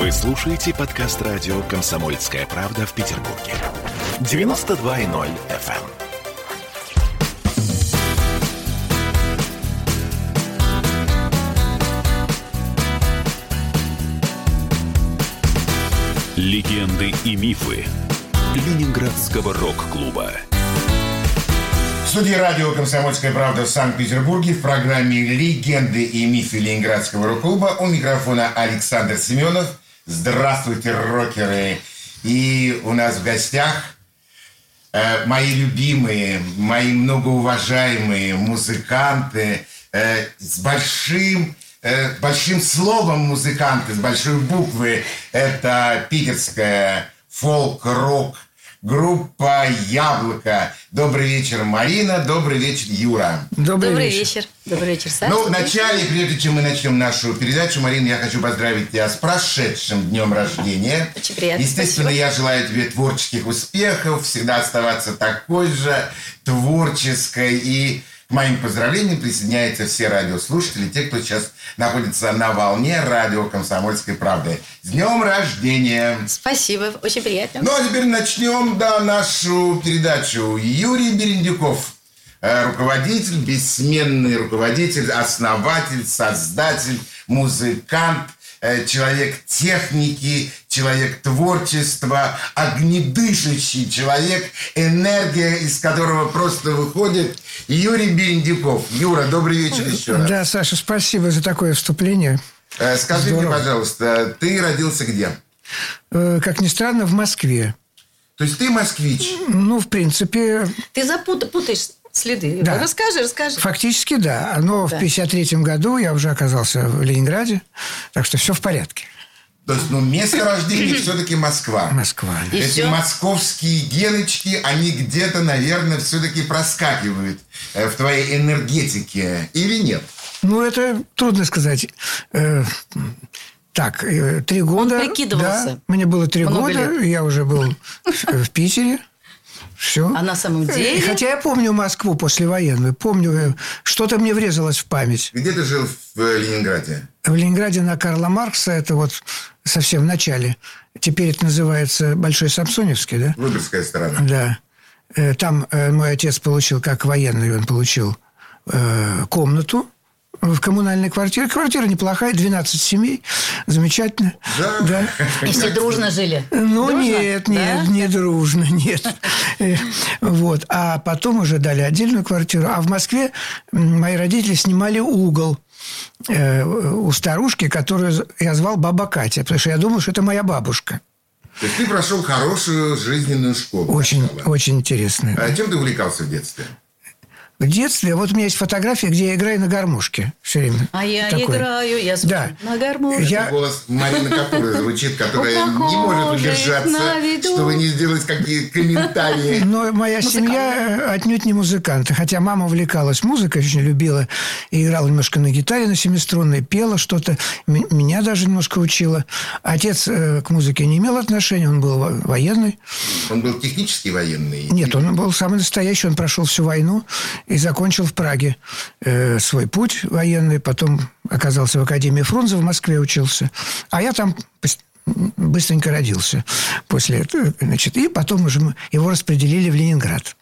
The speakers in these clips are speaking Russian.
Вы слушаете подкаст радио «Комсомольская правда» в Петербурге. 92.0 FM. Легенды и мифы Ленинградского рок-клуба. В студии радио «Комсомольская правда» в Санкт-Петербурге в программе «Легенды и мифы Ленинградского рок-клуба» у микрофона Александр Семенов. Здравствуйте, рокеры! И у нас в гостях э, мои любимые, мои многоуважаемые музыканты э, с большим э, большим словом музыканты, с большой буквы. Это питерская фолк-рок группа «Яблоко». Добрый вечер, Марина. Добрый вечер, Юра. Добрый, Добрый вечер. вечер. Добрый вечер, Саша. Ну, вначале, прежде чем мы начнем нашу передачу, Марина, я хочу поздравить тебя с прошедшим днем рождения. Очень приятно. Естественно, Спасибо. я желаю тебе творческих успехов, всегда оставаться такой же творческой и к моим поздравлениям присоединяются все радиослушатели, те, кто сейчас находится на волне радио «Комсомольской правды». С днем рождения! Спасибо, очень приятно. Ну, а теперь начнем, да, нашу передачу. Юрий Берендюков, э, руководитель, бессменный руководитель, основатель, создатель, музыкант, э, человек техники, человек творчества, огнедышащий человек, энергия из которого просто выходит. Юрий Берендюков. Юра, добрый вечер еще раз. Да, Саша, спасибо за такое вступление. Э, Скажи мне, Здорово. пожалуйста, ты родился где? Э, Как ни странно, в Москве. То есть ты москвич? Ну, в принципе, Ты запутаешь следы. Да. Расскажи, расскажи. фактически да. Но в Да. 53 году я уже оказался в Ленинграде, так что все в порядке. То есть, ну, место рождения все-таки Москва. Москва. И Эти всё? московские геночки, они где-то, наверное, все-таки проскакивают э, в твоей энергетике. Или нет? Ну, это трудно сказать. Э, Так, э, три года. прикидывался. Да, мне было три года, лет. я уже был в Питере. Все. А на самом деле? Хотя я помню Москву послевоенную. Помню, э, что-то мне врезалось в память. Где ты жил в э, Ленинграде? В Ленинграде на Карла Маркса, это вот совсем в начале. Теперь это называется Большой Самсоневский, да? Выборгская сторона. Да. Э, Там э, мой отец получил, как военный, он получил э, комнату в коммунальной квартире. Квартира неплохая, 12 семей. Замечательно. Да. И все дружно жили? Ну, Дружно? нет, нет, Да? не дружно, нет. Э, Вот. А потом уже дали отдельную квартиру. А в Москве мои родители снимали угол э, у старушки, которую я звал Баба Катя, потому что я думал, что это моя бабушка. То есть ты прошел хорошую жизненную школу. Очень, сначала. очень интересная. А чем ты увлекался в детстве? В детстве, вот у меня есть фотография, где я играю на гармошке все время. А я Такое. играю, я звучу Да. на гармошке. Я- Голос Марины Капуры звучит, которая не может удержаться, чтобы не сделать какие комментарии. Но моя семья э, отнюдь не музыканты. Хотя мама увлекалась музыкой, очень любила и играла немножко на гитаре на семиструнной, пела что-то. Меня даже немножко учила. Отец э, к музыке не имел отношения, он был во- военный. Он был технически военный. Нет, он был самый настоящий, он прошел всю войну и закончил в Праге э, свой путь военный, потом оказался в Академии Фрунзе, в Москве учился. А я там быстренько родился после этого. Значит, и потом уже его распределили в Ленинград.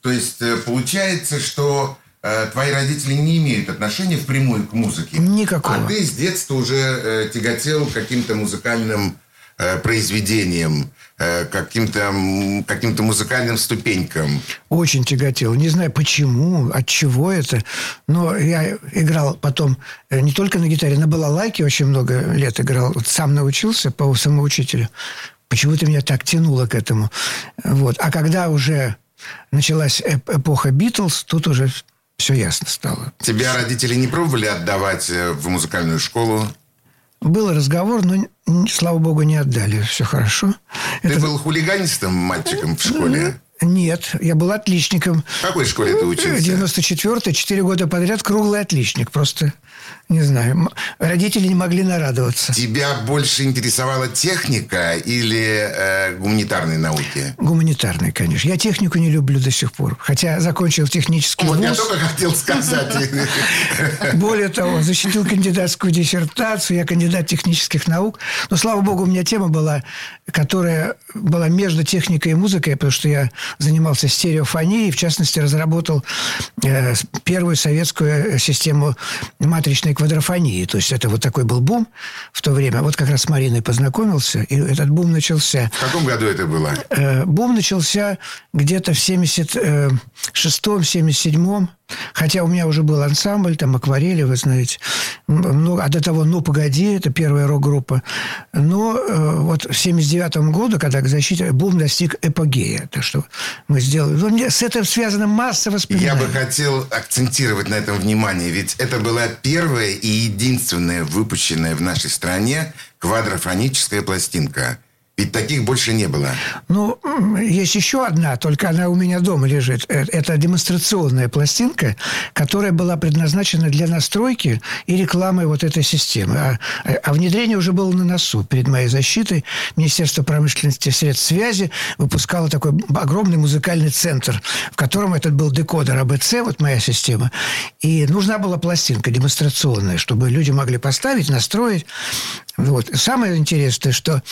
То есть э, получается, что э, твои родители не имеют отношения впрямую к музыке. Никакого. А ты с детства уже э, тяготел каким-то музыкальным э, произведениям, э, каким-то м, каким-то музыкальным ступенькам. Очень тяготел. Не знаю почему, от чего это. Но я играл потом э, не только на гитаре, на балалайке очень много лет играл. Вот сам научился по самоучителю. Почему-то меня так тянуло к этому. Вот. А когда уже началась эп- эпоха Битлз, тут уже все ясно стало. Тебя родители не пробовали отдавать э, в музыкальную школу? Был разговор, но, слава богу, не отдали. Все хорошо. Ты Это- был хулиганистым мальчиком в школе? Нет, я был отличником. В какой школе ты учился? 94-й, 4 года подряд круглый отличник. Просто Не знаю. Родители не могли нарадоваться. Тебя больше интересовала техника или э, гуманитарные науки? Гуманитарные, конечно. Я технику не люблю до сих пор. Хотя закончил технический Вот я вуз. только хотел сказать. Более того, защитил кандидатскую диссертацию, я кандидат технических наук. Но, слава богу, у меня тема была, которая была между техникой и музыкой, потому что я занимался стереофонией, в частности, разработал э, первую советскую систему матричной квадрофонии. То есть это вот такой был бум в то время. Вот как раз с Мариной познакомился, и этот бум начался. В каком году это было? Э, Бум начался где-то в 76-77 Хотя у меня уже был ансамбль, там акварели, вы знаете. Много- а до того «Ну, погоди», это первая рок-группа. Но э, вот в 79 году, когда к защите, бум достиг эпогея. Так что мы сделали... Ну, мне с этим связана масса Я воспоминаний. бы хотел акцентировать на этом внимание, ведь это была первая и единственная выпущенная в нашей стране квадрофоническая пластинка. Ведь таких больше не было. Ну, есть еще одна, только она у меня дома лежит. Э, Это демонстрационная пластинка, которая была предназначена для настройки и рекламы вот этой системы. А, а внедрение уже было на носу. Перед моей защитой Министерство промышленности и средств связи выпускало такой огромный музыкальный центр, в котором этот был декодер АБЦ, вот моя система. И нужна была пластинка демонстрационная, чтобы люди могли поставить, настроить. Вот. Самое интересное, что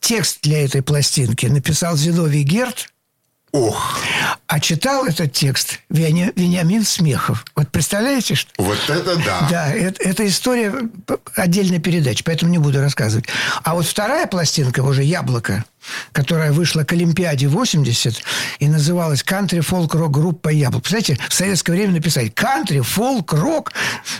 текст для этой пластинки написал Зиновий Герд, Ох, а читал этот текст Веня- Вениамин Смехов. Вот представляете, что... вот это да. Да, это, это история отдельной передачи, поэтому не буду рассказывать. А вот вторая пластинка уже «Яблоко», которая вышла к Олимпиаде 80 и называлась «Кантри фолк рок группа Яблоко». Представляете, в советское время написать «Кантри фолк рок»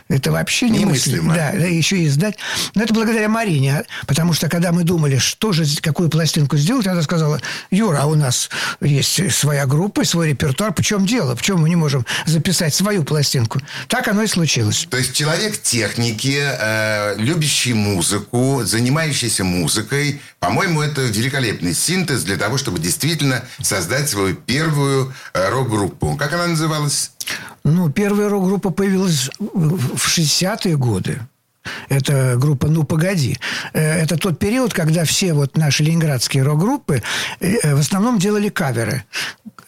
это вообще немыслимо. Да, да, еще и издать. Но это благодаря Марине, а, потому что когда мы думали, что же, какую пластинку сделать, она сказала, Юра, а у нас есть своя группа, свой репертуар, в чем дело? Почему мы не можем записать свою пластинку? Так оно и случилось. То есть человек техники, э, любящий музыку, занимающийся музыкой, по-моему, это великолепный синтез для того, чтобы действительно создать свою первую э, рок-группу. Как она называлась? Ну, первая рок-группа появилась в 60-е годы. Это группа «Ну, погоди». Э, Это тот период, когда все вот наши ленинградские рок-группы э, в основном делали каверы.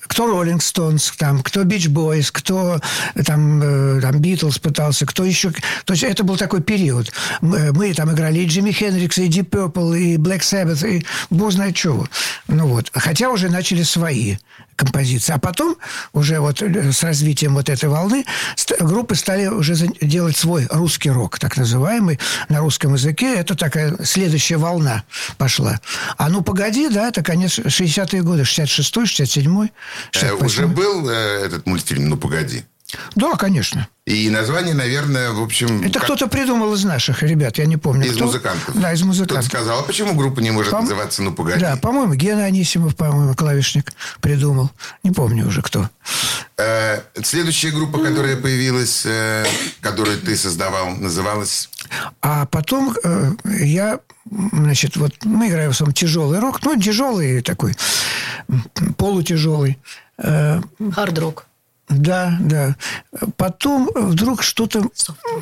Кто Роллинг Стоунс, там, кто Бич Бойс, кто э, там, э, там Битлз пытался, кто еще... То есть это был такой период. Мы, мы там играли и Джимми Хендрикс, и Deep Purple, и Black Sabbath, и бог знает чего. Ну вот. Хотя уже начали свои композиции. А потом уже вот э, с развитием вот этой волны группы стали уже делать свой русский рок, так называемый, на русском языке. Это такая следующая волна пошла. А ну погоди, да, это конец 60-е годы, 66-й, 67-й, Э, 68-й. Уже был э, этот мультфильм «Ну, погоди». Да, конечно. И название, наверное, в общем... Это как- кто-то придумал из наших ребят, я не помню. Из кто. музыкантов. Да, из Кто-то музыкантов. сказал, а почему группа не может Пом- называться «Ну, погоди»? Да, по-моему, Гена Анисимов, по-моему, клавишник придумал. Не помню уже кто. Э, следующая группа, которая появилась, э, которую ты создавал, называлась... А потом э, я, значит, вот мы играем в основном тяжелый рок, ну, тяжелый такой, полутяжелый. Хард-рок. Да, да. Потом вдруг что-то...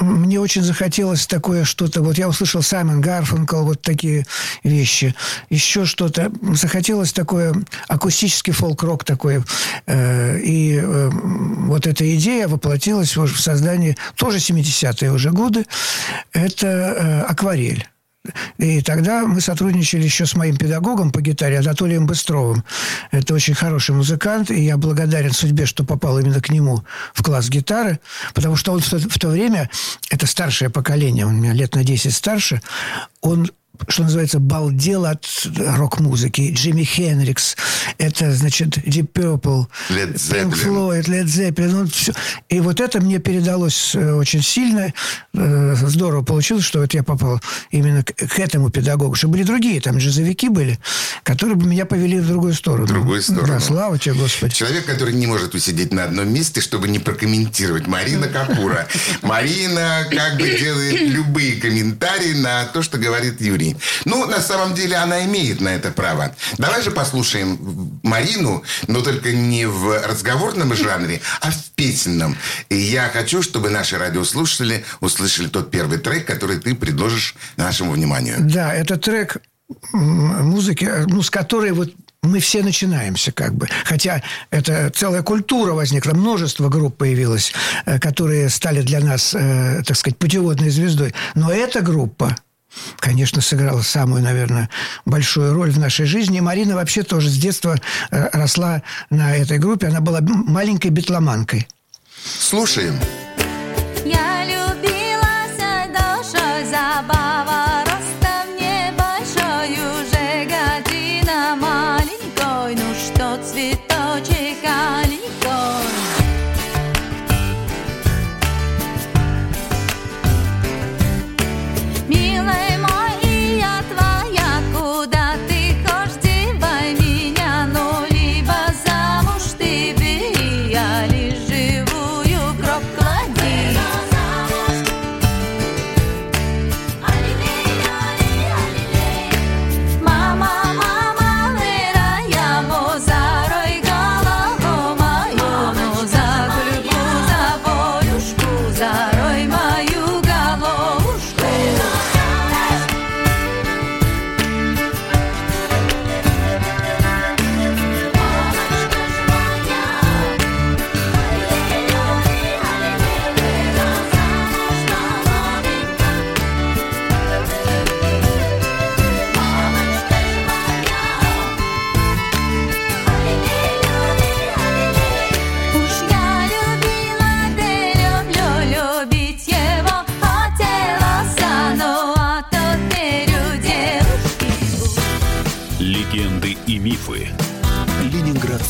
Мне очень захотелось такое что-то... Вот я услышал Саймон Гарфункл, вот такие вещи. Еще что-то. Захотелось такое акустический фолк-рок такой. Э, И э, вот эта идея воплотилась в создании... Тоже 70-е уже годы. Это э, акварель. И тогда мы сотрудничали еще с моим педагогом по гитаре Анатолием Быстровым. Это очень хороший музыкант, и я благодарен судьбе, что попал именно к нему в класс гитары, потому что он в то, в то время, это старшее поколение, он меня лет на 10 старше, он что называется, балдел от рок-музыки. Джимми Хенрикс, это, значит, Deep Purple, Led Pink Zeppelin. Floyd, Led Zeppelin, ну, все. И вот это мне передалось э, очень сильно. Э, Здорово получилось, что вот я попал именно к, к этому педагогу. Что были другие, там джазовики были, которые бы меня повели в другую сторону. В другую сторону. Да, слава тебе, Господи. Человек, который не может усидеть на одном месте, чтобы не прокомментировать. Марина Капура. Марина как бы делает любые комментарии на то, что говорит Юрий. Любви. Ну, на самом деле, она имеет на это право. Давай же послушаем Марину, но только не в разговорном жанре, а в песенном. И я хочу, чтобы наши радиослушатели услышали тот первый трек, который ты предложишь нашему вниманию. Да, это трек музыки, ну, с которой вот мы все начинаемся как бы. Хотя это целая культура возникла, множество групп появилось, э, которые стали для нас, э, так сказать, путеводной звездой. Но эта группа, конечно, сыграла самую, наверное, большую роль в нашей жизни. И Марина вообще тоже с детства э, росла на этой группе. Она была маленькой битломанкой. Слушаем. Я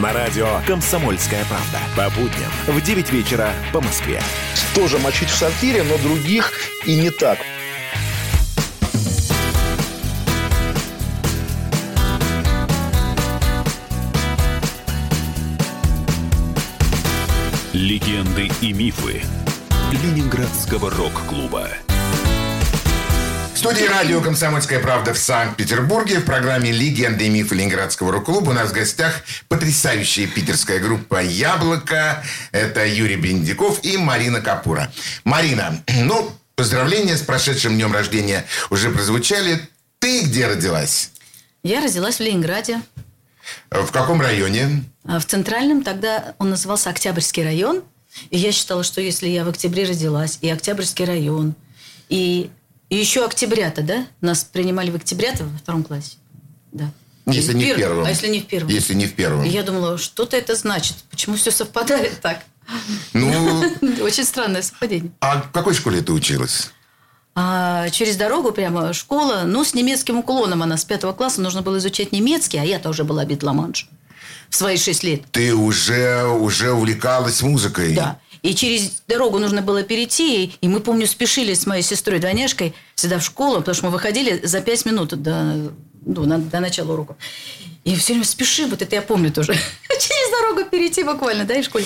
На радио «Комсомольская правда». По будням в 9 вечера по Москве. Тоже мочить в сортире, но других и не так. Легенды и мифы Ленинградского рок-клуба. В студии радио «Комсомольская правда» в Санкт-Петербурге в программе «Легенды и мифы Ленинградского рок-клуба» у нас в гостях потрясающая питерская группа «Яблоко». Это Юрий Бендиков и Марина Капура. Марина, ну, поздравления с прошедшим днем рождения уже прозвучали. Ты где родилась? Я родилась в Ленинграде. В каком районе? А В Центральном тогда он назывался Октябрьский район. И я считала, что если я в октябре родилась, и Октябрьский район, и, и еще октябрята, да? Нас принимали в октябрята во втором классе. Да. Если Или не в первом. А если не в первом? Если не в первом. И я думала, что-то это значит. Почему все совпадает так? Ну, Очень странное совпадение. а в какой школе ты училась? А через дорогу прямо школа, ну, с немецким уклоном. Она с пятого класса нужно было изучать немецкий, а я тоже была битломанш в свои шесть лет. Ты уже, уже увлекалась музыкой? Да. И через дорогу нужно было перейти. И мы, помню, спешили с моей сестрой-двойняшкой всегда в школу, потому что мы выходили за пять минут до, ну, на- до начала урока. И все время спешим, вот это я помню тоже. Через дорогу перейти буквально, да, и в школе.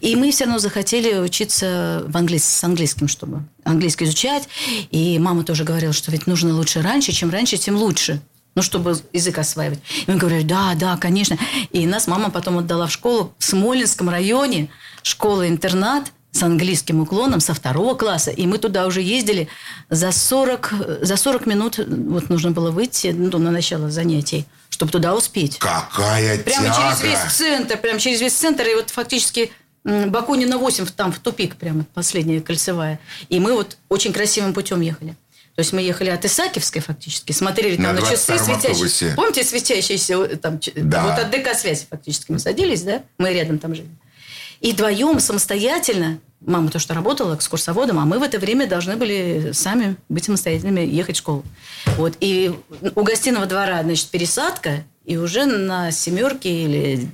И мы все равно захотели учиться в английс- с английским, чтобы английский изучать. И мама тоже говорила, что ведь нужно лучше раньше, чем раньше, тем лучше. Ну, чтобы язык осваивать. И мы говорили, да, да, конечно. И нас мама потом отдала в школу в Смоленском районе, школа-интернат с английским уклоном со второго класса. И мы туда уже ездили за 40, за 40 минут. Вот нужно было выйти ну, на начало занятий, чтобы туда успеть. Какая Прямо тяга! через весь центр, прямо через весь центр. И вот фактически Бакунина 8, там в тупик прямо, последняя кольцевая. И мы вот очень красивым путем ехали. То есть мы ехали от Исаакиевской фактически, смотрели там На на, часы 22-м светящиеся. Помните светящиеся э, там, Да. вот от ДК связи фактически мы садились, да? Мы рядом там жили. И вдвоем самостоятельно, мама то, что работала экскурсоводом, а мы в это время должны были сами быть самостоятельными, ехать в школу. Вот. И у гостиного двора, значит, пересадка, и уже на семерке или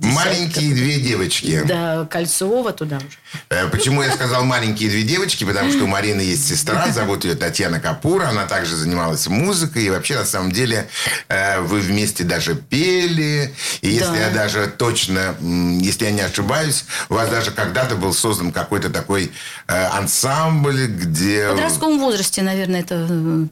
Маленькие две девочки. до Кольцова туда уже. Э, Почему я сказал маленькие две девочки? Потому что у Марины есть сестра, зовут ее Татьяна Капура. Она также занималась музыкой. И вообще, на самом деле, э, вы вместе даже пели. И если Да. я даже точно, если я не ошибаюсь, у вас даже когда-то был создан какой-то такой э, ансамбль, где... В подростковом возрасте, наверное, это...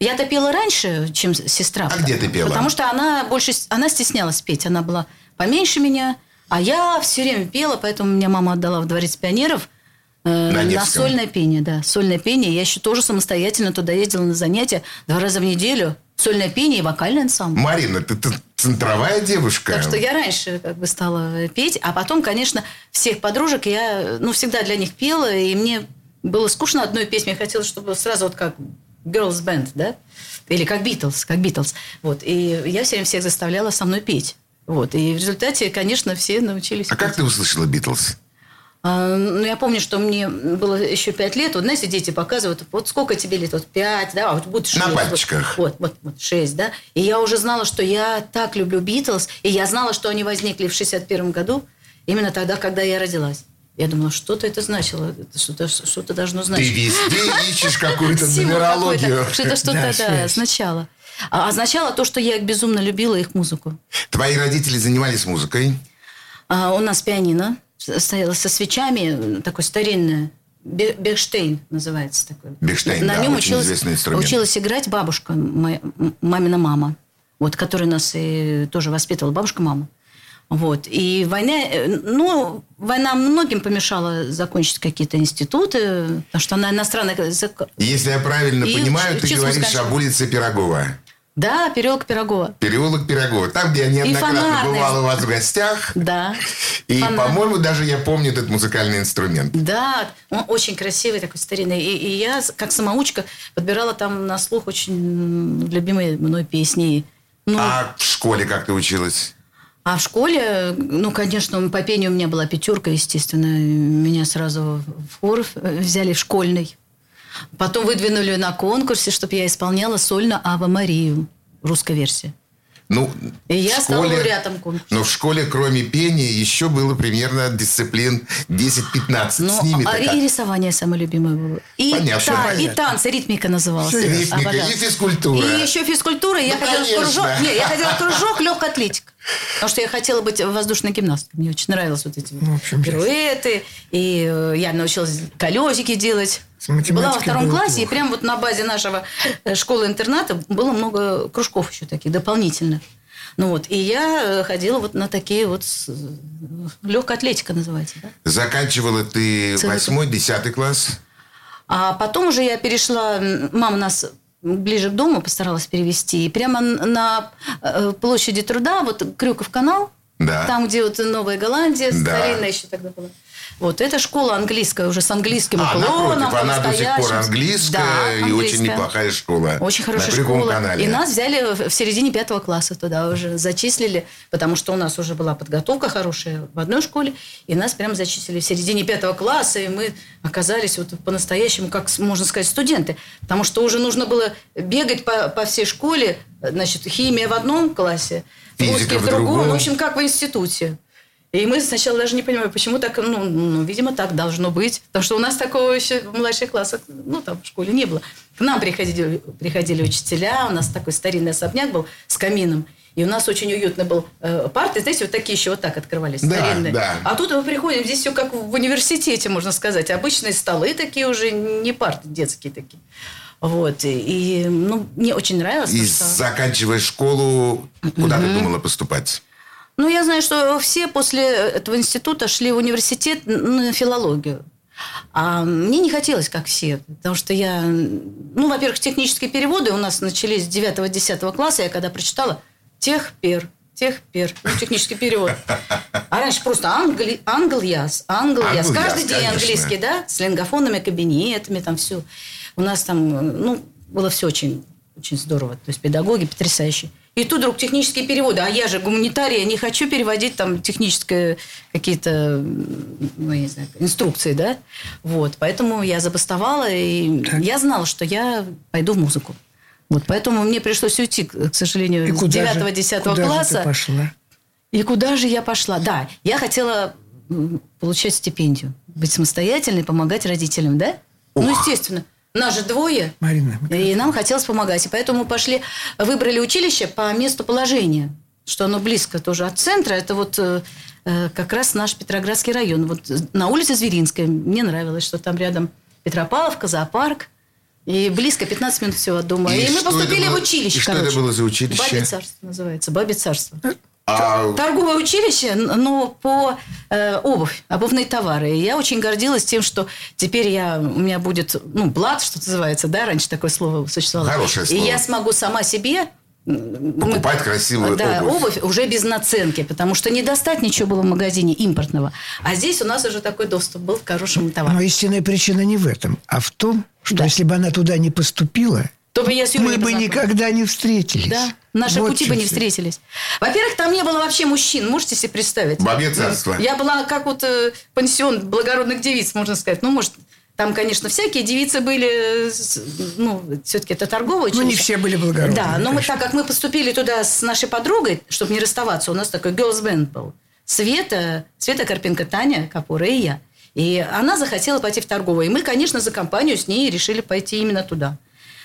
Я-то пела раньше, чем сестра. А где ты пела? Потому что она больше... Она стеснялась петь. Она была поменьше меня. А я все время пела, поэтому меня мама отдала в Дворец пионеров э, На на, сольное пение, да. Сольное пение. Я еще тоже самостоятельно туда ездила на занятия два раза в неделю. Сольное пение и вокальный ансамбль. Марина, ты, ты центровая девушка. Так что я раньше как бы стала петь, а потом, конечно, всех подружек я, ну, всегда для них пела, и мне было скучно одной песни, я хотела, чтобы сразу вот как Girls Band, да, или как Битлз, как Битлз, вот, и я все время всех заставляла со мной петь, вот, и в результате, конечно, все научились А как петь. ты услышала Битлз? А, ну, я помню, что мне было еще пять лет. Вот, знаете, дети показывают, вот сколько тебе лет? Вот пять, да, а вот будет шесть. На пальчиках. Вот, вот, вот, шесть, да. И я уже знала, что я так люблю Битлз, и я знала, что они возникли в 61 году, именно тогда, когда я родилась. Я думала, что-то это значило, это что-то, что-то должно Ты значить. везде ищешь какую-то нумерологию. Что-то, что-то, Да, да, связь. Означало. А означало то, что я безумно любила их музыку. Твои родители занимались музыкой. А, у нас пианино стояло со свечами, такое старинное. Бе- Бехштейн называется такой. Бехштейн, да, нем очень училась, инструмент. Училась играть бабушка, моя, мамина мама, вот, которая нас и тоже воспитывала, бабушка мама. Вот. И война, э, ну, война многим помешала закончить какие-то институты, потому что она иностранная язык. Если я правильно И понимаю, ты говоришь музыкальному. об улице Пирогова. Да, переулок Пирогова. Переулок Пирогова. Там, где я неоднократно фонарный. бывал у вас в гостях. Да. И, Фонарь. по-моему, даже я помню этот музыкальный инструмент. Да, он очень красивый такой старинный. И, и я, как самоучка, подбирала там на слух очень любимые мной песни. Ну. А в школе как ты училась? В школе, ну, конечно, по пению у меня была пятерка, естественно. Меня сразу в хор взяли в школьный. Потом выдвинули на конкурсе, чтобы я исполняла сольно «Ава Марию», русская версия. Ну, И я в стала школе- лауреатом конкурса. Но в школе, кроме пения, еще было примерно дисциплин 10-15. Ну, С ними а и рисование самое любимое было. И, Понятно. та- и Понятно. танцы, ритмика называлась. Ритмика и физкультура. И еще физкультура. Я Ну, ходила в конечно. кружок. Не, я ходила в кружок легкая атлетика. Потому что я хотела быть воздушной гимнасткой. Мне очень нравилось вот эти Ну, общем, пируэты. И э, я научилась колесики делать. Была во втором классе, и прям вот на базе нашего э, школы-интерната было много кружков еще таких дополнительных. Ну вот, и я э, ходила вот на такие вот... Легкая атлетика называется, да? Заканчивала ты Целый 8-10 класс? А потом уже я перешла, мама нас ближе к дому постаралась перевести, и прямо на э, площади труда, вот Крюков канал, Да. там, где вот Новая Голландия, Да. старинная еще тогда была. Вот, это школа английская, уже с английским А, уклоном. напротив, она до сих пор английская Да, и очень неплохая школа. Очень хорошая на школа. канале. И нас взяли в- середине пятого класса туда уже зачислили, потому что у нас уже была подготовка хорошая в одной школе, и нас прям зачислили в середине пятого класса, и мы оказались вот по-настоящему, как можно сказать, студенты. Потому что уже нужно было бегать по, по всей школе, значит, химия в одном классе, Физика русский в другом. в общем, как в институте. И мы сначала даже не понимали, почему так, ну, ну, видимо, так должно быть. Потому что у нас такого еще в младших классах, ну, там в школе не было. К нам приходили, приходили учителя, у нас такой старинный особняк был с камином. И у нас очень уютно был э, парты, знаете, вот такие еще вот так открывались, Да, старинные. да. А тут мы приходим, здесь все как в университете, можно сказать. Обычные столы такие уже, не парты детские такие. Вот. И, и, ну, мне очень нравилось. И что- заканчивая школу, куда ты думала поступать? Ну, я знаю, что все после этого института шли в университет на филологию. А мне не хотелось, как все, потому что я... Ну, во-первых, технические переводы у нас начались с 9-10 класса. Я когда прочитала техпер, техпер, ну, технический перевод. А раньше просто англи, англ-яс, англ-яс. Каждый день конечно. английский, да, с лингофонными кабинетами, там все. У нас там, ну, было все очень, очень здорово. То есть педагоги потрясающие. И тут вдруг технические переводы. А я же гуманитарий, я не хочу переводить там технические какие-то, ну, не знаю, инструкции, да? Вот. Поэтому я забастовала, и я знала, что я пойду в музыку. Вот поэтому мне пришлось уйти, к сожалению, И с куда же- 9-10 куда же класса. ты пошла? И куда же я пошла? Да, я хотела получать стипендию, быть самостоятельной, помогать родителям, да? Ну, естественно. Нас же двое. Марина, И нам хотелось помогать. И поэтому мы пошли, выбрали училище по месту положения, что оно близко тоже от центра. Это вот э, э, как раз наш Петроградский район. Вот э, на улице Зверинская. Мне нравилось, что там рядом Петропавловка, зоопарк. И близко, 15 минут всего от дома. И И, мы поступили было- в училище, и что короче. это было за училище? Бабе царство называется. Бабе царство. А Торговое училище, но по э, обувь, обувные товары. И я очень гордилась тем, что теперь я, у меня будет, ну, блат, что называется, да, раньше такое слово существовало. Хорошее слово. И я смогу сама себе Покупать мы- красивую да, обувь. уже без наценки, потому что не достать ничего было в магазине импортного. А здесь у нас уже такой доступ был к хорошему товару. Но истинная причина не в этом, а в том, что Да. если бы она туда не поступила, То бы я с Юлей мы бы никогда не встретились. Да, наши Вот пути бы не встретились. Во-первых, там не было вообще мужчин, можете себе представить? Бабье царство. Я была как вот э, пансион благородных девиц, можно сказать. Ну, может, там, конечно, всякие девицы были, э, ну, все-таки это торговое Ну, не все были благородные, Да, но мы, конечно. так как мы поступили туда с нашей подругой, чтобы не расставаться, у нас такой girls band был. Света, Света Карпенко, Таня Капура и я. И она захотела пойти в торговое. И мы, конечно, за компанию с ней решили пойти именно туда.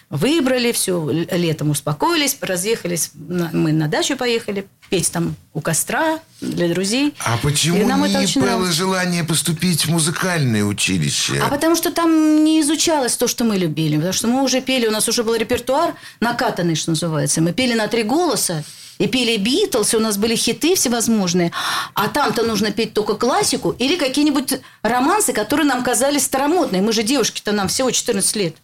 Выбрали все, летом успокоились, разъехались, мы на дачу поехали, петь там у костра для друзей. А И почему нам это не очень было нравилось. желание поступить в музыкальное училище? А потому что там не изучалось то, что мы любили. Потому что мы уже пели, у нас уже был репертуар накатанный, что называется. Мы пели на три голоса. И пели Битлз, и у нас были хиты всевозможные. А там-то нужно петь только классику или какие-нибудь романсы, которые нам казались старомодные. Мы же девушки-то, нам всего 14 лет.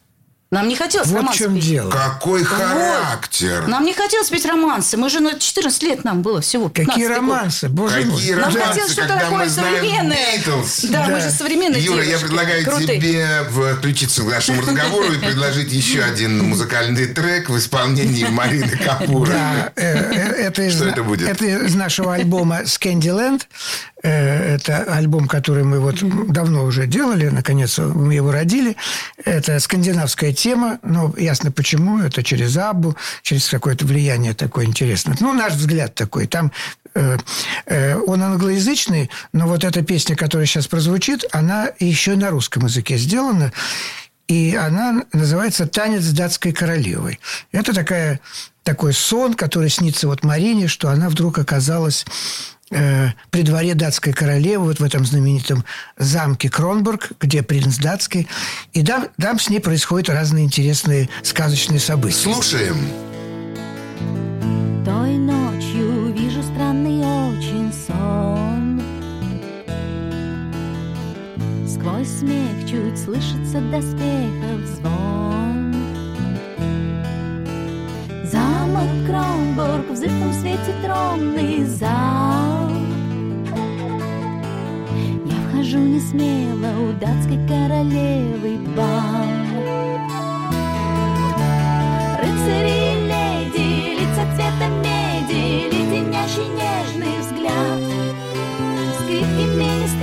Нам не хотелось Вот в романсы чем петь. дело. Какой характер! Нам не хотелось петь романсы. Мы же ну, 14 лет нам было всего. 15 Какие год. романсы, боже мой. Какие Нам романсы, хотелось что-то такое современное. Битлз? Да, мы Да. же современные Юра, я девушки. предлагаю Крутые. тебе включиться к нашему разговору и предложить еще один музыкальный трек в исполнении Марины Капуры. Да, э, э, это из, Что на- это будет? это из нашего альбома Scandyland. Э, Это альбом, который мы вот давно уже делали, наконец мы его родили. Это скандинавская тема, но ясно почему. Это через Аббу, через какое-то влияние такое интересное. Ну, наш взгляд такой. Там э, э, он англоязычный, но вот эта песня, которая сейчас прозвучит, она еще и на русском языке сделана. И она называется «Танец датской королевой». Это такая, такой сон, который снится вот Марине, что она вдруг оказалась э, при дворе датской королевы, вот в этом знаменитом замке Кронбург, где принц датский. И там, там с ней происходят разные интересные сказочные события. Слушаем. Той ночью вижу странный очень сон Сквозь смех чуть слышится доспехов звон Замок Кронбург в зыбком свете тронный зал Я вхожу не смело у датской королевы бал Рыцари леди, лица цвета меди, леденящий нежный взгляд. Скрипки, министрели,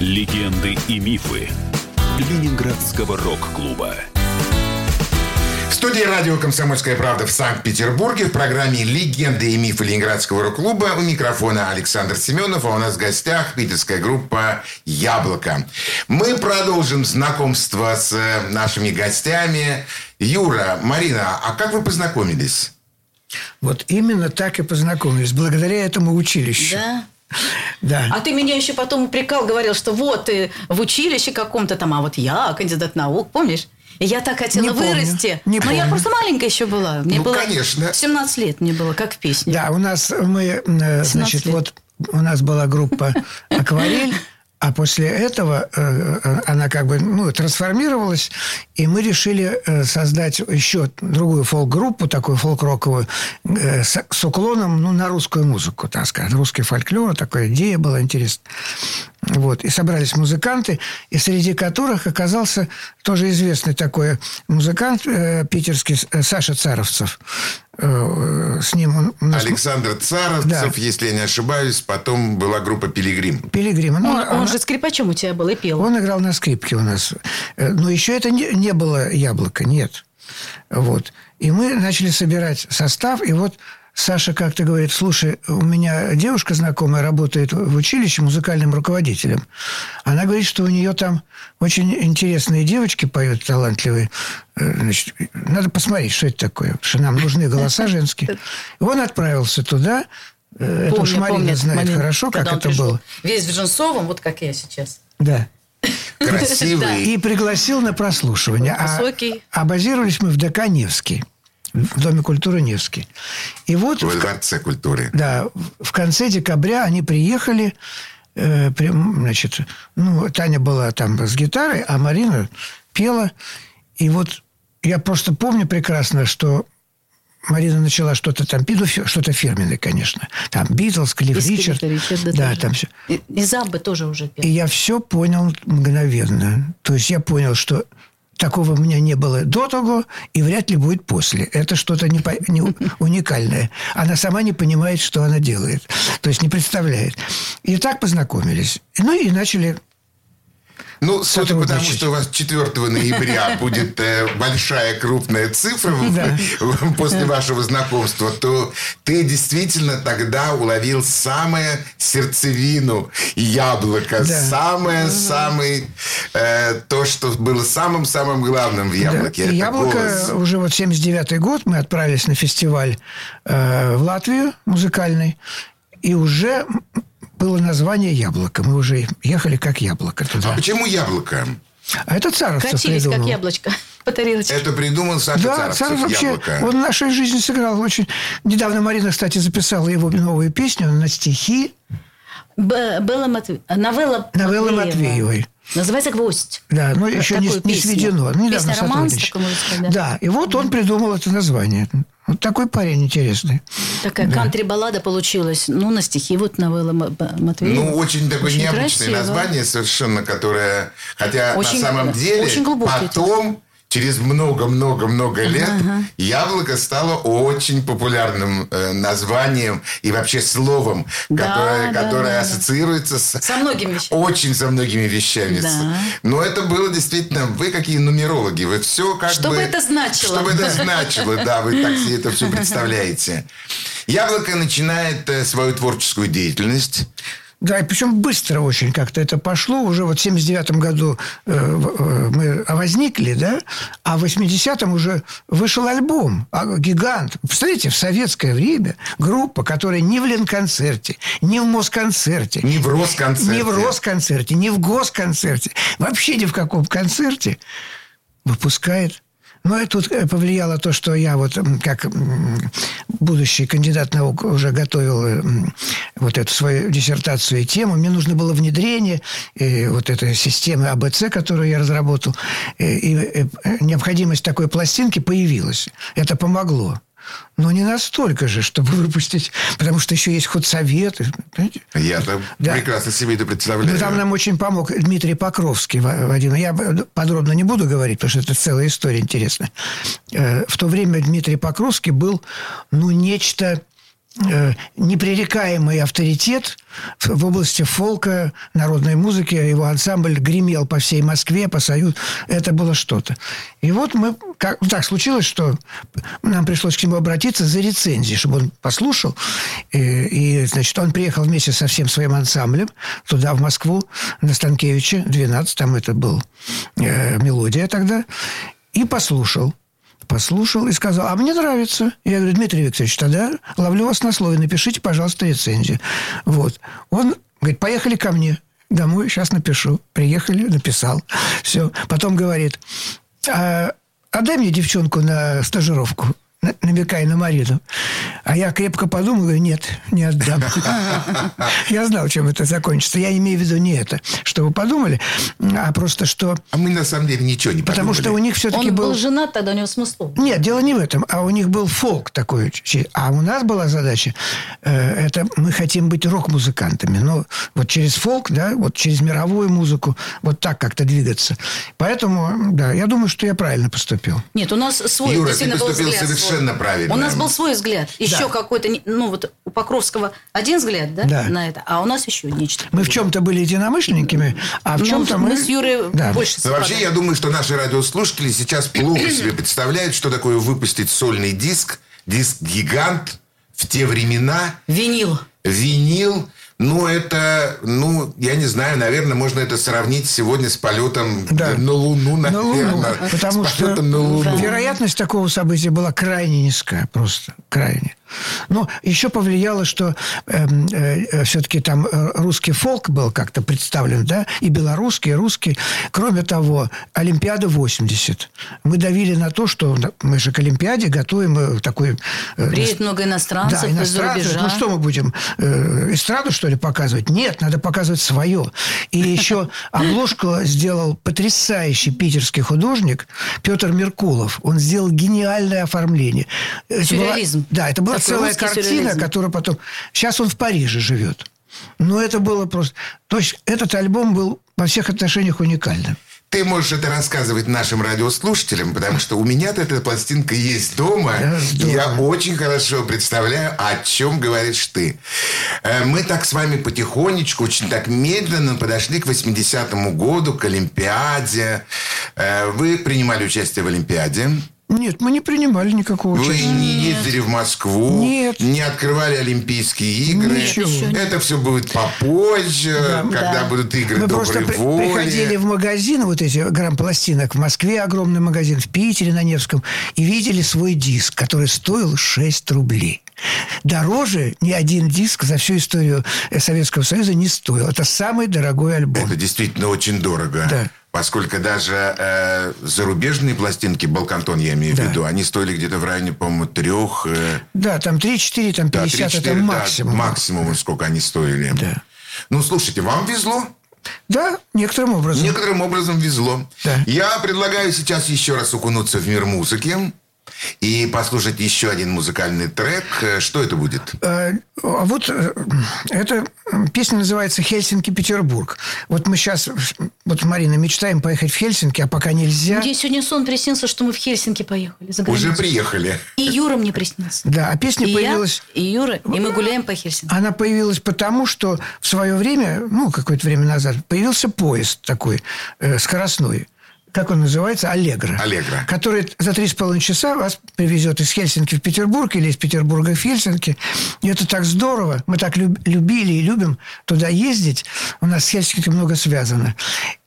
Легенды и мифы Ленинградского рок-клуба. студии радио «Комсомольская правда» в Санкт-Петербурге в программе «Легенды и мифы Ленинградского рок-клуба» у микрофона Александр Семенов, а у нас в гостях питерская группа «Яблоко». Мы продолжим знакомство с э, нашими гостями. Юра, Марина, а как вы познакомились? Вот именно так и познакомились, благодаря этому училищу. Да. Да. А ты меня еще потом упрекал, говорил, что вот ты в училище каком-то там, а вот я кандидат наук, помнишь? И я так хотела Не помню, вырасти. не Но я просто маленькая еще была. Мне Ну, было конечно. 17 лет мне было, как в песне. Да, у нас мы, э, значит, лет. вот у нас была группа «Акварель», а после этого э, э, она как бы ну, трансформировалась, и мы решили э, создать еще другую фолк-группу, такую фолк-роковую, с уклоном ну, на русскую музыку, так сказать, русский фольклор, такая идея была интересная. Вот. И собрались музыканты, и среди которых оказался тоже известный такой музыкант э, питерский э, Саша Царовцев. Э, С ним он у нас Александр Царовцев, Да. если я не ошибаюсь, потом была группа «Пилигрим». Пилигрима. Ну, Он, он она- же скрипачом у тебя был и пел. он играл на скрипке у нас. Э, Но еще это не, не было яблоко, нет. Вот. И мы начали собирать состав, и вот Саша как-то говорит, слушай, у меня девушка знакомая работает в училище музыкальным руководителем. Она говорит, что у нее там очень интересные девочки поют, талантливые. Э, Значит, надо посмотреть, что это такое, потому что нам нужны голоса женские. И он отправился туда. Э, Это уж Помню, Марина помню знает момент, хорошо, как это пришел. было. Весь в Джинсовом, вот как я сейчас. Да. Красивый. И пригласил на прослушивание. А- Высокий. А, базировались мы в ДК «Невский», в Доме культуры «Невский». И вот, В в, ко- Дворце культуры. да, в конце декабря они приехали, э, при- значит, ну, Таня была там с гитарой, а Марина пела. И вот я просто помню прекрасно, что Марина начала что-то там ну, что-то фирменное, конечно. Там Битлз, Клифф И Ричард. Да, да, тоже. там все. И, и Заббы тоже уже пел. И я все понял мгновенно. То есть я понял, что такого у меня не было до того и вряд ли будет после. Это что-то не, не уникальное. Она сама не понимает, что она делает. То есть не представляет. И так познакомились. Ну и начали... Ну, судя по тому, что у вас 4 ноября будет э, большая крупная цифра Да. после вашего знакомства, то ты действительно тогда уловил самое сердцевину яблока, Да. самое-самое э, то, что было самым-самым главным в яблоке. Да. «Яблоко» голос. уже вот 79 год мы отправились на фестиваль э, в Латвию музыкальный. И уже было название «Яблоко». Мы уже ехали как «Яблоко» туда. А почему яблоко? А это Царовцев Катились, как придумал. яблочко по тарелочке. Это придумал Саша Да, Царовцев, Царов вообще, яблоко. он в нашей жизни сыграл очень... Недавно Марина, кстати, записала его новую песню на стихи Б- Белла Матве- Новелла Новеллы Матвеева. Матвеевой. Называется «Гвоздь». Да, но Вот еще не, такую не песню. сведено. Ну, Песня романс, такой, сказать, да. Да, и вот он придумал это название. Вот такой парень интересный. Такая кантри-баллада получилась. Ну, на стихи вот Новелла Матвеева. Ну, очень такое Очень необычное красиво. название совершенно, которое... Хотя Очень- на самом деле очень потом, через много-много-много лет, яблоко стало очень популярным э, названием и вообще словом, Да, которое, да, которое да, да. ассоциируется с... Со многими вещами. Очень со многими вещами. Да. Но это было действительно... Вы какие нумерологи. Вы все как Что бы... бы это значило? Что бы это значило, да. Вы так себе это все представляете. Яблоко начинает э, свою творческую деятельность. Да, и причем быстро очень как-то это пошло. Уже вот в 79 году э, э, мы возникли, да, а в 80-м уже вышел альбом а, «Гигант». Представляете, в советское время группа, которая ни в Ленконцерте, ни в Москонцерте, Не в Росконцерте. ни в Росконцерте, ни в Госконцерте, вообще ни в каком концерте выпускает. Но и тут э, повлияло то, что я вот как будущий кандидат наук уже готовил э, вот эту свою диссертацию и тему. Мне нужно было внедрение э, вот этой системы АБЦ, которую я разработал. И необходимость такой пластинки появилась. Это помогло. Но не настолько же, чтобы выпустить, потому что еще есть худсоветы. понимаете? Я-то Да. прекрасно себе это представляю. Ну, там нам очень помог Дмитрий Покровский, Ва- Вадим. Я б- подробно не буду говорить, потому что это целая история интересная. Э, В то время Дмитрий Покровский был, ну, нечто непререкаемый авторитет в, в области фолка, народной музыки. Его ансамбль гремел по всей Москве, по Союзу. Это было что-то. И вот мы... Как, так случилось, что нам пришлось к нему обратиться за рецензией, чтобы он послушал. И, и, значит, он приехал вместе со всем своим ансамблем туда, в Москву, на Станкевича, 12, там это был э, мелодия тогда, и послушал послушал и сказал, а мне нравится. Я говорю, Дмитрий Викторович, тогда ловлю вас на слове, напишите, пожалуйста, рецензию. Вот. Он говорит, поехали ко мне домой, сейчас напишу. Приехали, написал. Все. Потом говорит, а, отдай мне девчонку на стажировку намекая на Марину. А я крепко подумал, говорю, нет, не отдам. Я знал, чем это закончится. Я имею в виду не это, что вы подумали, а просто что... А мы на самом деле ничего не Потому подумали. что у них все-таки Он был... был женат, тогда у него смыслов. Нет, дело не в этом. А у них был фолк такой. А у нас была задача, э, это мы хотим быть рок-музыкантами. Но вот через фолк, да, вот через мировую музыку, вот так как-то двигаться. Поэтому, да, я думаю, что я правильно поступил. Нет, у нас свой Юра, ты был поступил взгляд совершенно правильно. У нас был свой взгляд. Еще Да. какой-то, ну вот у Покровского один взгляд, да, Да. на это, а у нас еще нечто. Мы в чем-то были единомышленниками, а в Ну, чем-то мы мы... с Юрой Да. больше Но вообще, я думаю, что наши радиослушатели сейчас плохо себе представляют, что такое выпустить сольный диск, диск-гигант в те времена, Винил. винил. Ну, это, ну, я не знаю, наверное, можно это сравнить сегодня с полетом Да. на Луну, На наверное. Луну. Потому с что на Луну. вероятность такого события была крайне низкая. Просто крайне. Но еще повлияло, что все-таки там э, русский фолк был как-то представлен, да, и белорусский, и русский. Кроме того, Олимпиада 80. Мы давили на то, что мы же к Олимпиаде готовим э, такой... э, Приедет много иностранцев да, иностранцев. рубежа. Ну что мы будем, э, эстраду, что ли, показывать? Нет, надо показывать свое. И еще обложку сделал потрясающий питерский художник Петр Меркулов. Он сделал гениальное оформление. Сюрреализм. да, это была Такой целая картина, сюрреализм. которая потом... Сейчас он в Париже живет. Но это было просто... То есть этот альбом был во всех отношениях уникальным. Ты можешь это рассказывать нашим радиослушателям, потому что у меня-то эта пластинка есть дома. Да, и я очень хорошо представляю, о чем говоришь ты. Э, Мы так с вами потихонечку, очень так медленно подошли к 80-му году, к Олимпиаде. Э, Вы принимали участие в Олимпиаде. Нет, мы не принимали никакого Вы участия. не ездили в Москву, Нет. не открывали Олимпийские игры. Ничего. Это все будет попозже, когда да. будут игры Мы просто доброй при- воли. приходили в магазин, вот эти грамм пластинок, в Москве огромный магазин, в Питере на Невском, и видели свой диск, который стоил 6 рублей. Дороже ни один диск за всю историю э, Советского Союза не стоил. Это самый дорогой альбом. Это действительно очень дорого. Да. Поскольку даже э, зарубежные пластинки, Балкантон я имею в виду, они стоили где-то в районе, по-моему, трех... э, Да, там 3-4, там да, 50, 3-4, это да, максимум. максимум, сколько они стоили. Да. Ну, слушайте, вам везло. Да, некоторым образом. Некоторым образом везло. Да. Я предлагаю сейчас еще раз окунуться в мир музыки и послушать еще один музыкальный трек. Э, Что это будет? Э, А вот э, эта песня называется «Хельсинки-Петербург». Вот мы сейчас, вот Марина, мечтаем поехать в Хельсинки, а пока нельзя. Мне сегодня сон приснился, что мы в Хельсинки поехали за Уже приехали. И Юра мне приснился. Да, а песня и появилась... я, и Юра, и мы гуляем по Хельсинки. Она появилась потому, что в свое время, ну, какое-то время назад, появился поезд такой э, скоростной. Как он называется? Аллегро. Аллегро. Который за три с половиной часа вас привезет из Хельсинки в Петербург или из Петербурга в Хельсинки. И это так здорово. Мы так люб- любили и любим туда ездить. У нас с Хельсинки много связано.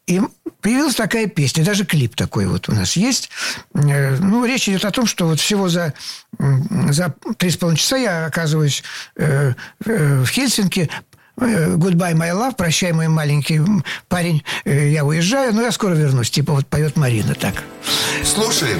И появилась такая песня, даже клип такой вот у нас есть. Э, Ну, речь идет о том, что вот всего за, за три с половиной часа я оказываюсь э, э, в Хельсинки, Goodbye, my love, прощай, мой маленький парень, Э, я уезжаю, но я скоро вернусь. Типа вот поет Марина так. Слушаем.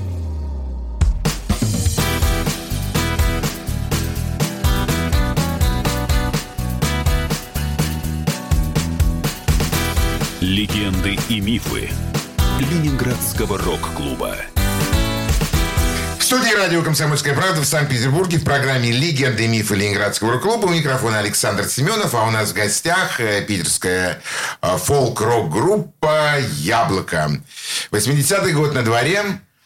Легенды и мифы Ленинградского рок-клуба. В студии радио «Комсомольская правда» в Санкт-Петербурге в программе «Легенды и мифы Ленинградского рок-клуба». У микрофона Александр Семенов, а у нас в гостях э, питерская э, фолк-рок-группа «Яблоко». 80-й год на дворе,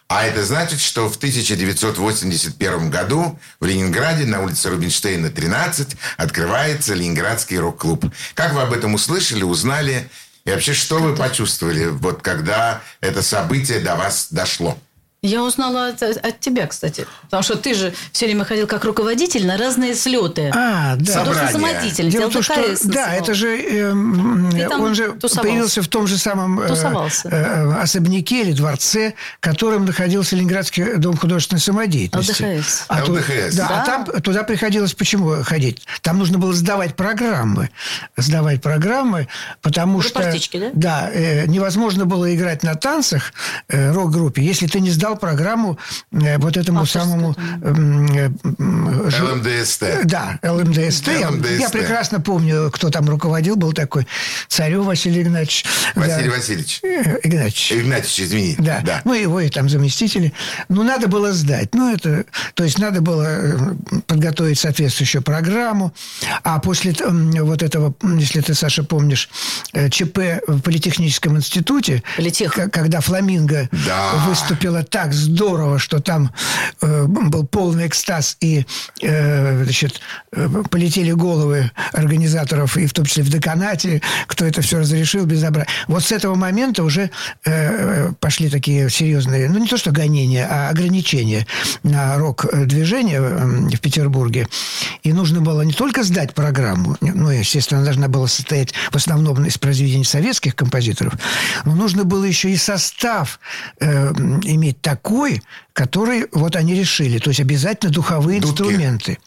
а это значит, что в 1981 году в Ленинграде на улице Рубинштейна, 13, открывается Ленинградский рок-клуб. Как вы об этом услышали, узнали? И вообще, что вы почувствовали, вот когда это событие до вас дошло? Я узнала от, от тебя, кстати. Потому что ты же все время ходил как руководитель на разные слеты. А, да. Собрание. Самодеятель. Дело в том, что да, это же там он же тусовался. появился в том же самом э, Тусовался. э, особняке или дворце, которым находился Ленинградский дом художественной самодеятельности. ЛДХС. А ЛДХС. да, Да. а там туда приходилось почему ходить? Там нужно было сдавать программы, сдавать программы, потому что да? да, э, невозможно было играть на танцах э, рок-группе, если ты не сдал программу э, вот этому Авторскую самому там. м, э, м, жу- ЛМДСТ. да, ЛМДСТ. Я- ЛМДСТ. Я прекрасно помню, кто там руководил, был такой Царев Василий Игнатьевич. Василий да. Васильевич. Э, Игнатьевич. Игнатьевич, извините. Да. да. ну его и там заместители. Ну, надо было сдать. Ну, это, то есть, надо было э, подготовить соответствующую программу. А после вот этого, если ты, Саша, помнишь, э, ЧП в Политехническом институте, Политех. когда «Фламинго» Да. выступила так здорово, что там э, был полный экстаз, и э, значит, э, полетели головы организаторов, и в том числе в деканате, кто это все разрешил, безобразие. Вот с этого момента уже э, пошли такие серьезные, ну не то что гонения, а ограничения на рок-движение в Петербурге. И нужно было не только сдать программу, ну, естественно, она должна была состоять в основном из произведений советских композиторов, но нужно было еще и состав э, иметь такой, который вот они решили. То есть обязательно духовые Дудки. инструменты.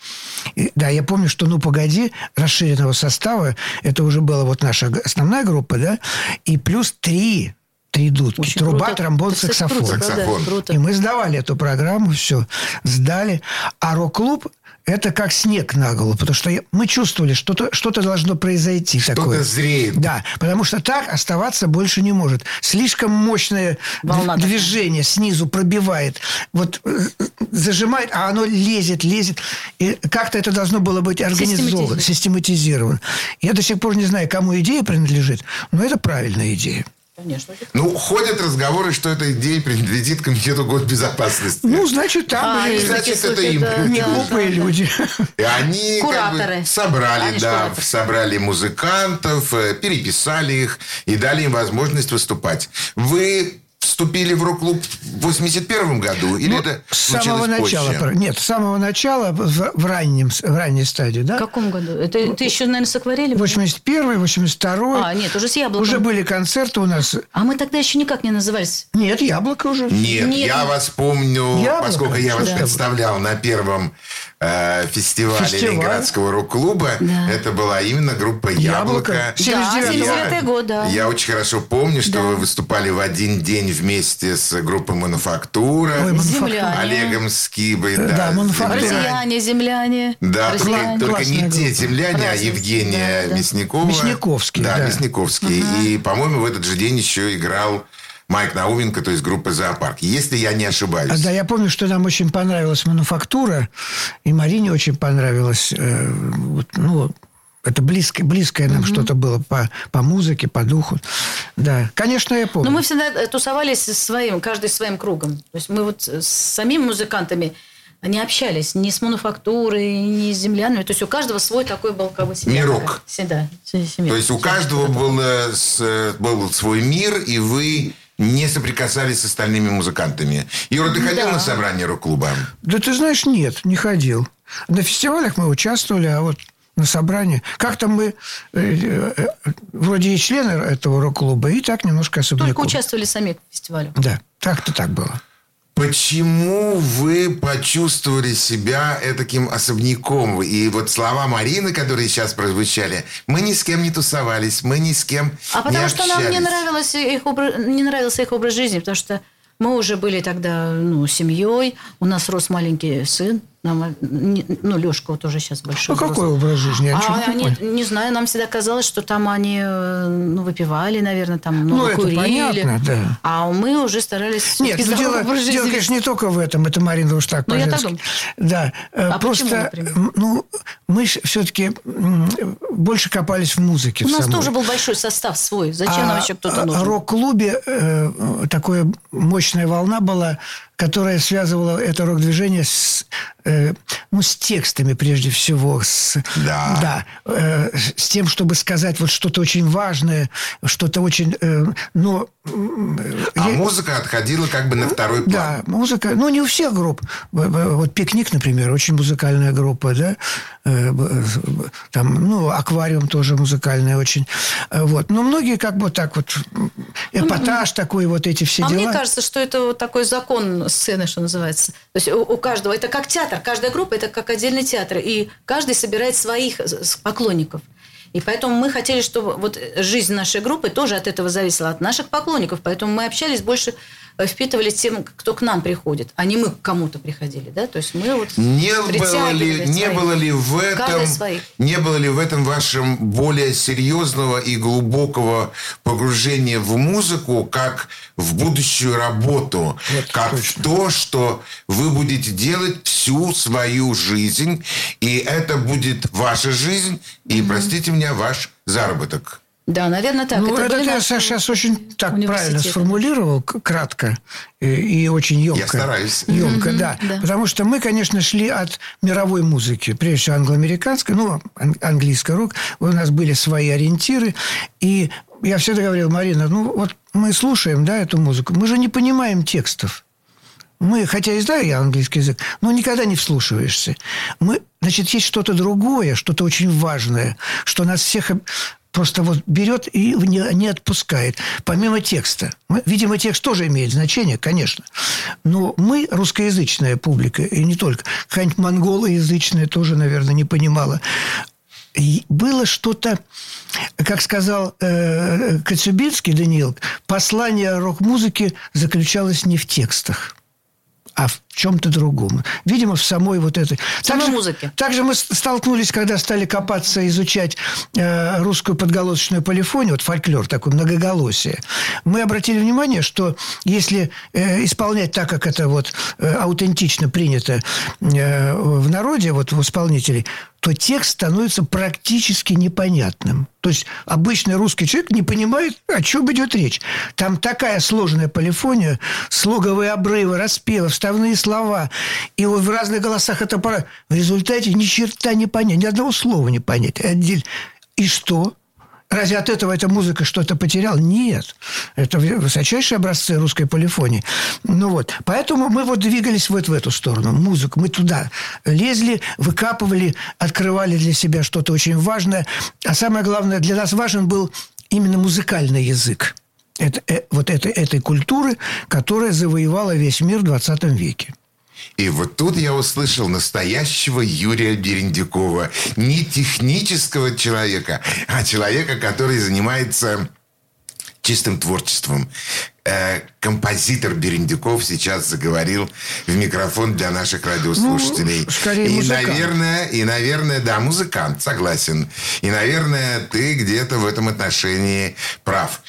И, да, я помню, что «Ну, погоди» расширенного состава, это уже была вот наша основная группа, да, и плюс три, три дудки. Очень Труба, круто. тромбон, Это, саксофон. круто, Саксофон. круто. И мы сдавали эту программу, все, сдали. А рок-клуб это как снег на голову, потому что мы чувствовали, что-то что должно произойти Что-то такое. зреет. Да, потому что так оставаться больше не может. Слишком мощное Волна дв- такая. движение снизу пробивает. Вот э, э, зажимает, а оно лезет, лезет. И как-то это должно было быть организовано, систематизировано. Я до сих пор не знаю, кому идея принадлежит, но это правильная идея. Конечно. Ну, ходят разговоры, что эта идея принадлежит Комитету госбезопасности. Ну, значит, там А, есть значит, это им не глупые да. люди. И они как Кураторы. бы собрали, Они да, кураторы. собрали музыкантов, э, переписали их и дали им возможность выступать. Вы вступили в рок-клуб в 81 году? Или Ну, это с самого начала. позже? Нет, с самого начала, в, в раннем, в ранней стадии, да? В каком году? Это ты еще, наверное, с акварелем? 81 82 А, нет, уже с яблоком. Уже были концерты у нас. А мы тогда еще никак не назывались. Нет, яблоко уже. Нет, Нет. я вас помню, Яблоко? поскольку я вас Да. представлял на первом э, фестивале Фестиваль. Ленинградского рок-клуба. Да. Это была именно группа Яблоко. «Яблоко». 79-й Я- 79-й год, да. Я очень хорошо помню, что Да. вы выступали в один день вместе с группой «Мануфактура». Земляне. Олегом Скибой, Да, да. «Мануфактура». земляне. Россияне, земляне. Да, только, Россияне. только не Классная те земляне, а Разница, Евгения да, да. Мясникова. Мясниковский, Да, да. Мясниковский. И, по-моему, в этот же день еще играл Майк Науменко, то есть группа «Зоопарк». Если я не ошибаюсь. А, да, я помню, что нам очень понравилась мануфактура, и Марине очень понравилось. э, вот, ну, это близкое, близкое нам что-то было по, по музыке, по духу. Да, конечно, я помню. Но мы всегда э, тусовались со своим, каждый своим кругом. То есть мы вот с самими музыкантами не общались ни с мануфактурой, ни с землянами. То есть у каждого свой такой был как бы семья. Мирок. такая. Се- Да, се- семья. То есть у каждого был, э, с- был свой мир, и вы не соприкасались с остальными музыкантами. Юра, ты ходил Да. на собрание рок-клуба? Да ты знаешь, нет, не ходил. На фестивалях мы участвовали, а вот на собрании. Как-то мы э, э, вроде и члены этого рок-клуба, и так немножко Только особняком. участвовали сами в фестивале. Да, так-то так было. Почему вы почувствовали себя таким особняком? И вот слова Марины, которые сейчас прозвучали, мы ни с кем не тусовались, мы ни с кем А потому не что нам не, общались». нравилось их обра- не нравился их образ жизни, потому что мы уже были тогда ну, семьей, у нас рос маленький сын, нам, э, ну, Лешка вот уже сейчас большой. Какой взрослый. образ жизни? Ничего А не они, не знаю, нам всегда казалось, что там они э, ну, выпивали, наверное, там много Ну, это курили. понятно, да. А мы уже старались Нет, ну, дело, дело, конечно, не только в этом. Это Марина уж так Ну, я так думаю. Да. э, А просто, почему, например? ну, мы все-таки больше копались в музыке. У в нас самой. тоже был большой состав свой. Зачем нам еще кто-то а нужен? рок-клубе э, такая мощная волна была, которая связывала это рок-движение с, э, ну, с текстами прежде всего. С, Да. Да. э, с тем, чтобы сказать вот что-то очень важное, что-то очень... э, но, А я- музыка отходила как бы на второй план. да, музыка, ну не у всех групп. Вот «Пикник», например, очень музыкальная группа, да. Э, Там, ну, «Аквариум» тоже музыкальная очень. Э, Вот. Но многие как бы так вот, м, эпатаж такой, вот эти все А дела. мне кажется, что это вот такой закон сцены, что называется. То есть у, у каждого, это как театр, каждая группа это как отдельный театр, и каждый собирает своих с- поклонников. И поэтому мы хотели, чтобы вот жизнь нашей группы тоже от этого зависела, от наших поклонников. Поэтому мы общались больше, э, впитывали тем, кто к нам приходит, а не мы к кому-то приходили. Да? То есть мы вот Не было ли, не своих. было ли в этом, не было ли в этом вашем более серьезного и глубокого погружения в музыку, как в будущую работу, как в то, что вы будете делать всю свою жизнь, и это будет ваша жизнь, и, простите меня, ваш заработок. Да, наверное, так. ну, это, были ты наши сейчас очень так правильно сформулировал, кратко и, и очень емко. Я стараюсь. Емко, да. да. Потому что мы, конечно, шли от мировой музыки, прежде всего англоамериканской, ну, ан- английский рок. У нас были свои ориентиры. И я всегда говорил, Марина, ну, вот мы слушаем, да, эту музыку, мы же не понимаем текстов. Мы, хотя и знаю я английский язык, но никогда не вслушиваешься. Мы, значит, есть что-то другое, что-то очень важное, что нас всех просто вот берет и не, отпускает. Помимо текста. Видимо, текст тоже имеет значение, конечно. Но мы, русскоязычная публика, и не только, какая-нибудь монголоязычная тоже, наверное, не понимала. И было что-то, как сказал э, Коцюбинский Даниил, послание рок-музыки заключалось не в текстах, а в чем-то другом. Видимо, в самой вот этой... В самой Также- музыке. Также мы столкнулись, когда стали копаться, изучать э, русскую подголосочную полифонию, вот фольклор такой, многоголосие. Мы обратили внимание, что если э, исполнять так, как это вот э, аутентично принято э, в народе, вот у исполнителей, то текст становится практически непонятным. То есть обычный русский человек не понимает, о чем идет речь. Там такая сложная полифония, слоговые обрывы, распевы, вставные слова. И вот в разных голосах это пора. В результате ни черта не понять, ни одного слова не понять. И что? Разве от этого эта музыка что-то потеряла? Нет. Это высочайшие образцы русской полифонии. Ну вот. Поэтому мы вот двигались вот в эту сторону. Музыку. Мы туда лезли, выкапывали, открывали для себя что-то очень важное. А самое главное, для нас важен был именно музыкальный язык. Это, э, вот это, этой культуры, которая завоевала весь мир в 20 веке. И вот тут я услышал настоящего Юрия Берендюкова. Не технического человека, а человека, который занимается чистым творчеством. Э, композитор Берендюков сейчас заговорил в микрофон для наших радиослушателей. Ну, скорее и, музыкант. наверное, и, наверное, да, музыкант, согласен. И, наверное, ты где-то в этом отношении прав.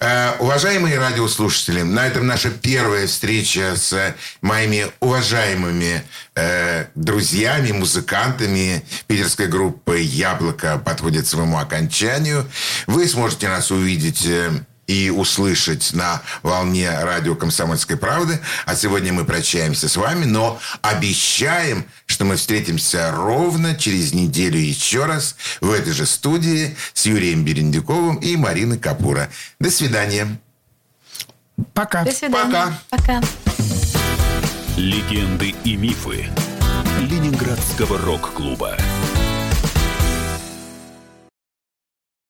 Э, уважаемые радиослушатели, на этом наша первая встреча с моими уважаемыми э, друзьями, музыкантами питерской группы «Яблоко» подходит к своему окончанию. Вы сможете нас увидеть... и услышать на волне радио «Комсомольской правды». А сегодня мы прощаемся с вами, но обещаем, что мы встретимся ровно через неделю еще раз в этой же студии с Юрием Берендюковым и Мариной Капура. До свидания. Пока. До свидания. Пока. Пока. Легенды и мифы Ленинградского рок-клуба.